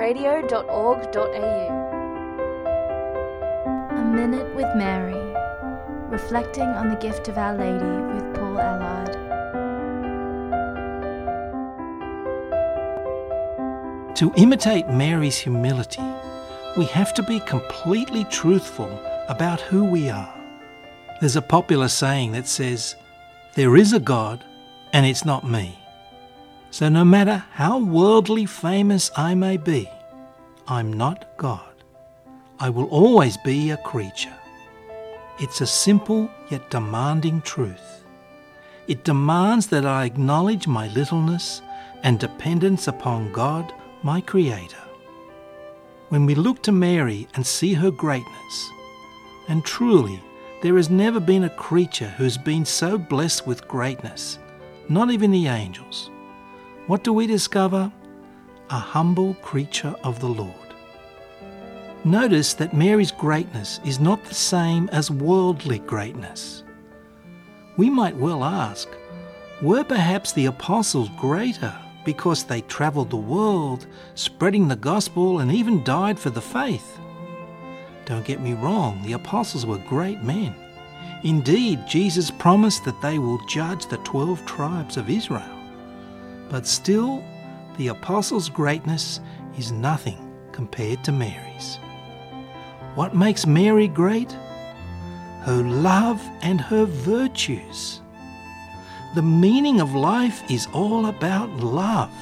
www.catholicradio.org.au. A Minute with Mary, reflecting on the gift of Our Lady with Paul Allard. To imitate Mary's humility, we have to be completely truthful about who we are. There's a popular saying that says, There is a God, and it's not me. So no matter how worldly famous I may be, I'm not God. I will always be a creature. It's a simple yet demanding truth. It demands that I acknowledge my littleness and dependence upon God, my Creator. When we look to Mary and see her greatness, and truly there has never been a creature who has been so blessed with greatness, not even the angels. What do we discover? A humble creature of the Lord. Notice that Mary's greatness is not the same as worldly greatness. We might well ask, were perhaps the apostles greater because they travelled the world, spreading the gospel, and even died for the faith? Don't get me wrong, the apostles were great men. Indeed, Jesus promised that they will judge the twelve tribes of Israel. But still, the apostles' greatness is nothing compared to Mary's. What makes Mary great? Her love and her virtues. The meaning of life is all about love.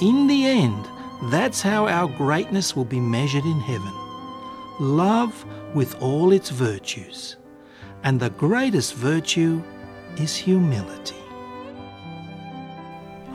In the end, that's how our greatness will be measured in heaven. Love with all its virtues. And the greatest virtue is humility.